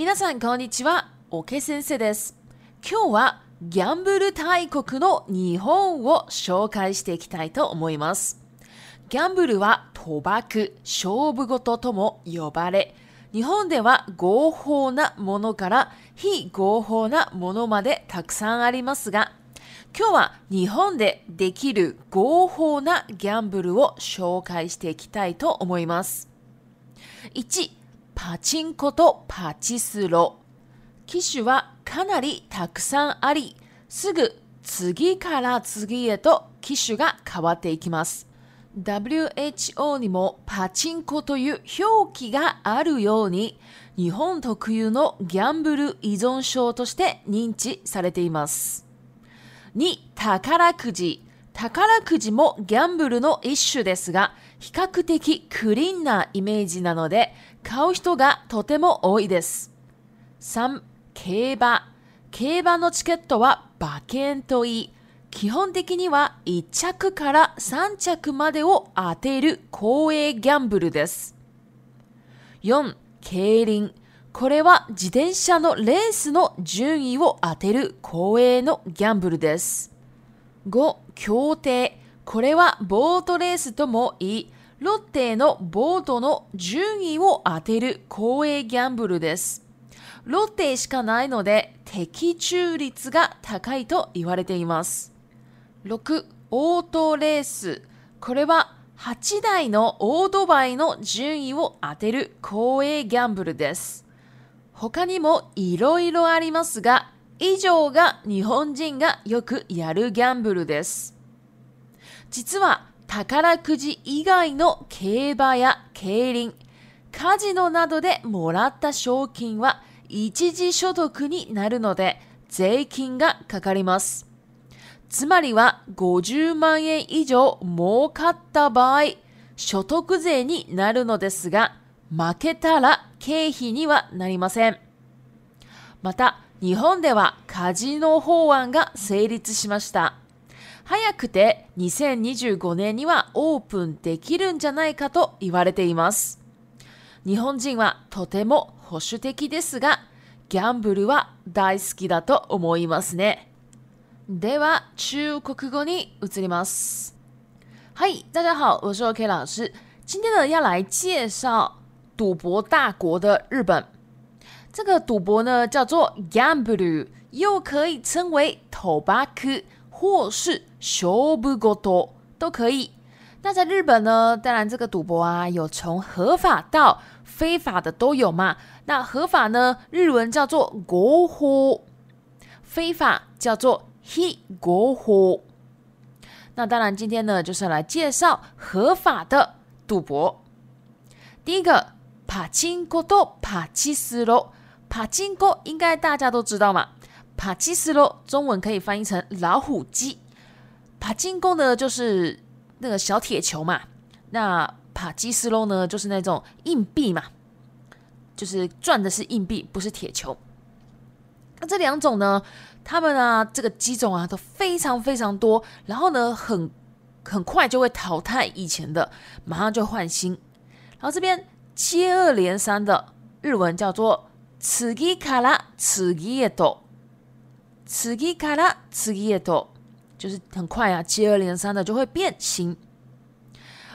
皆さんこんにちは、おけ先生です。今日はギャンブル大国の日本を紹介していきたいと思います。ギャンブルは賭博、勝負事とも呼ばれ、日本では合法なものから非合法なものまでたくさんありますが、今日は日本でできる合法なギャンブルを紹介していきたいと思います。1、パチンコとパチスロ。機種はかなりたくさんあり、すぐ次から次へと機種が変わっていきます。WHO にもパチンコという表記があるように、日本特有のギャンブル依存症として認知されています。2、宝くじ。宝くじもギャンブルの一種ですが、比較的クリーンなイメージなので、買う人がとても多いです。3、競馬。競馬のチケットは馬券といい、基本的には1着から3着までを当てる公営ギャンブルです。4、競輪。これは自転車のレースの順位を当てる公営のギャンブルです。5、競艇。これはボートレースともいい、ロッテのボートの順位を当てる公営ギャンブルです。ロッテしかないので的中率が高いと言われています。6、オートレース。これは8台のオートバイの順位を当てる公営ギャンブルです。他にも色々ありますが、以上が日本人がよくやるギャンブルです。実は宝くじ以外の競馬や競輪、カジノなどでもらった賞金は一時所得になるので税金がかかります。つまりは50万円以上儲かった場合、所得税になるのですが、負けたら経費にはなりません。また、日本ではカジノ法案が成立しました。早くて2025年にはオープンできるんじゃないかと言われています。日本人はとても保守的ですが、ギャンブルは大好きだと思いますね。では、中国語に移ります。はい、大家好，我是 OK 老师。今天呢，要来介绍赌博大国的日本。这个赌博呢，叫做ギャンブル、又可以称为 t 或是小不国多都可以。那在日本呢？当然，这个赌博啊，有从合法到非法的都有嘛。那合法呢，日文叫做国呼；非法叫做ヒ国呼。那当然，今天呢，就是来介绍合法的赌博。第一个，パチンコとパチスロ，パチンコ应该大家都知道嘛，パチスロ中文可以翻译成老虎机。帕金宫呢，就是那个小铁球嘛；那帕基斯龙呢，就是那种硬币嘛，就是转的是硬币，不是铁球。那这两种呢，它们啊，这个机种啊都非常非常多，然后呢，很很快就会淘汰以前的，马上就换新。然后这边接二连三的日文叫做“次ぎから次へと，次ぎから次へと”。就是很快啊，接二连三的就会变形，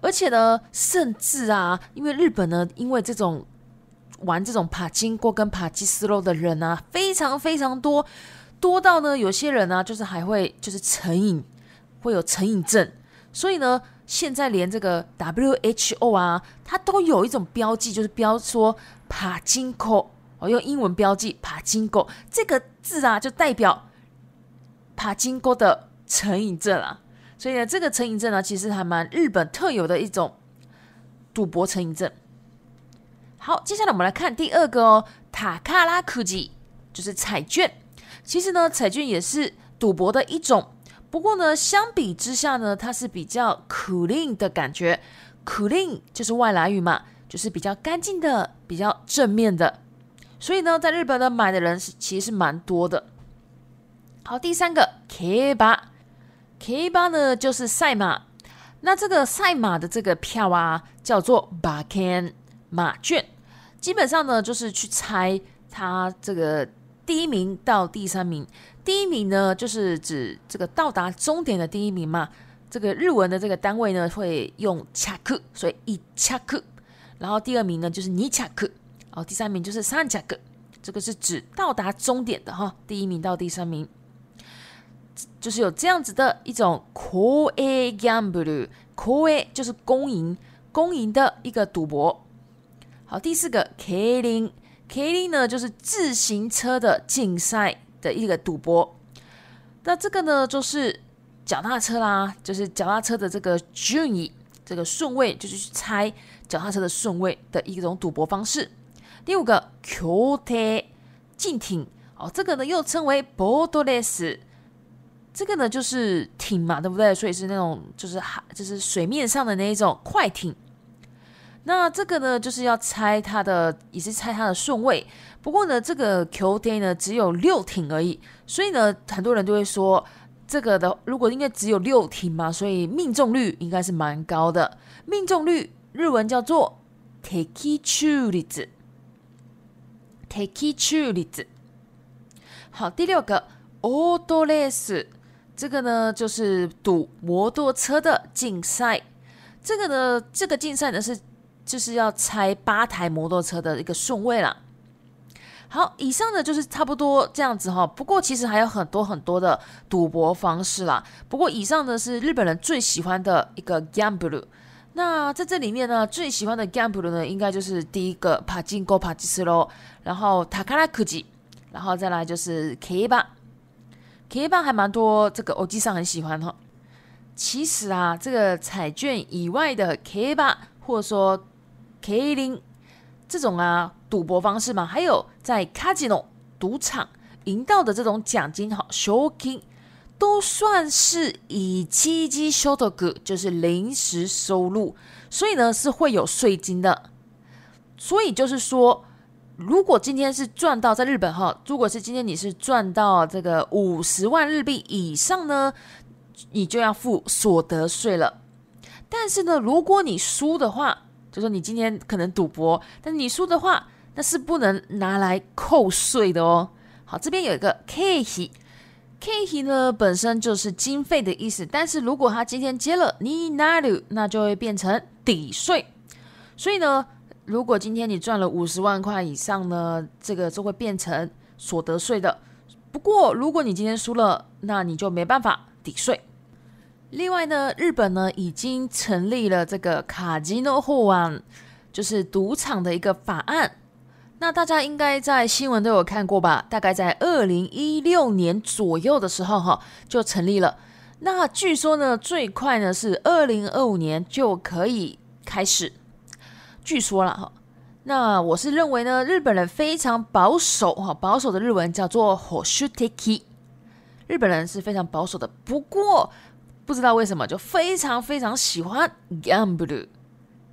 而且呢，甚至啊，因为日本呢，因为这种玩这种帕金过跟帕鸡丝肉的人啊，非常非常多，多到呢，有些人啊，就是还会就是成瘾，会有成瘾症，所以呢，现在连这个 WHO 啊，它都有一种标记，就是标说帕金钩哦，用英文标记帕金钩这个字啊，就代表帕金钩的。成瘾症啊，所以呢，这个成瘾症呢，其实还蛮日本特有的一种赌博成瘾症。好，接下来我们来看第二个哦，塔卡拉库吉就是彩券。其实呢，彩券也是赌博的一种，不过呢，相比之下呢，它是比较 c l e a n 的感觉 c l e a n 就是外来语嘛，就是比较干净的，比较正面的。所以呢，在日本呢，买的人是其实是蛮多的。好，第三个 k 吧。b a K 八呢就是赛马，那这个赛马的这个票啊叫做 a k a n 马券，基本上呢就是去猜它这个第一名到第三名，第一名呢就是指这个到达终点的第一名嘛，这个日文的这个单位呢会用恰克，所以一恰克。然后第二名呢就是尼恰克，然后第三名就是三恰克。这个是指到达终点的哈，第一名到第三名。就是有这样子的一种 c a l g a m b l e c a l 就是公营公营的一个赌博。好，第四个 k i l i n g k i l i n g 呢就是自行车的竞赛的一个赌博。那这个呢就是脚踏车啦，就是脚踏车的这个顺位，这个顺位就是去猜脚踏车的顺位的一种赌博方式。第五个 qte，竞艇哦，这个呢又称为 b o a t r e s s 这个呢就是艇嘛，对不对？所以是那种就是海，就是水面上的那一种快艇。那这个呢就是要猜它的，也是猜它的顺位。不过呢，这个 QD 呢只有六艇而已，所以呢，很多人就会说这个的，如果因为只有六艇嘛，所以命中率应该是蛮高的。命中率日文叫做 Takei Chuli，Takei Chuli。好，第六个 Autrace o。这个呢，就是赌摩托车的竞赛。这个呢，这个竞赛呢是就是要拆八台摩托车的一个顺位啦。好，以上呢就是差不多这样子哈。不过其实还有很多很多的赌博方式啦。不过以上呢是日本人最喜欢的一个 gamble。那在这里面呢，最喜欢的 gamble 呢，应该就是第一个帕金狗帕吉斯喽，然后塔卡拉科技，然后再来就是 Kiba。K 八还蛮多，这个欧记上很喜欢哈。其实啊，这个彩券以外的 K 八或者说 K 零这种啊赌博方式嘛，还有在 Casino 赌场赢到的这种奖金哈 s h o k i n g 都算是以基金收到的，就是临时收入，所以呢是会有税金的。所以就是说。如果今天是赚到在日本哈，如果是今天你是赚到这个五十万日币以上呢，你就要付所得税了。但是呢，如果你输的话，就说你今天可能赌博，但是你输的话，那是不能拿来扣税的哦。好，这边有一个 khi，khi 呢本身就是经费的意思，但是如果他今天接了 n i n u 那就会变成抵税，所以呢。如果今天你赚了五十万块以上呢，这个就会变成所得税的。不过，如果你今天输了，那你就没办法抵税。另外呢，日本呢已经成立了这个卡吉诺护案，就是赌场的一个法案。那大家应该在新闻都有看过吧？大概在二零一六年左右的时候，哈，就成立了。那据说呢，最快呢是二零二五年就可以开始。据说了哈，那我是认为呢，日本人非常保守哈，保守的日文叫做 “hoshu teki”。日本人是非常保守的，不过不知道为什么就非常非常喜欢 “gamble”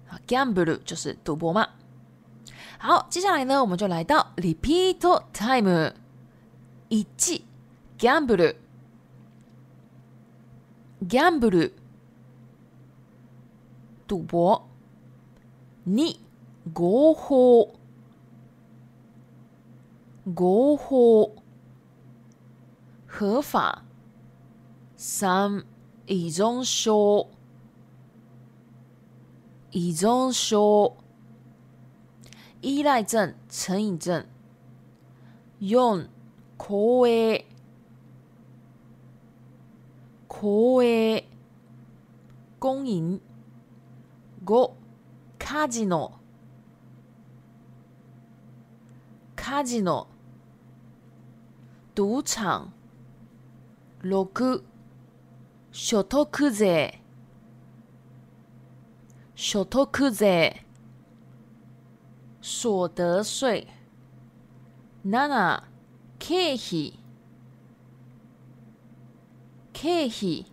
啊，“gamble” 就是赌博嘛。好，接下来呢，我们就来到 “repeat time” 一季 g a m b l e g a m b l e 赌博。二合法合法合法，三一种说，一种说，依赖症成瘾症，用可艾可艾公淫，五。卡吉诺，卡吉诺赌场。六，所得税，所得税，所得税。娜娜，开戏，开戏，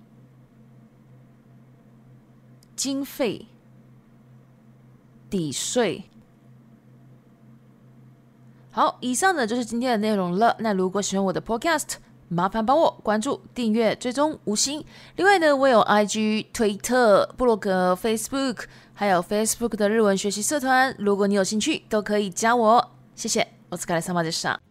经费。抵税。好，以上呢就是今天的内容了。那如果喜欢我的 Podcast，麻烦帮我关注、订阅、追踪五星。另外呢，我有 IG、推特、部落格、Facebook，还有 Facebook 的日文学习社团。如果你有兴趣，都可以加我。谢谢，我是克莱桑巴先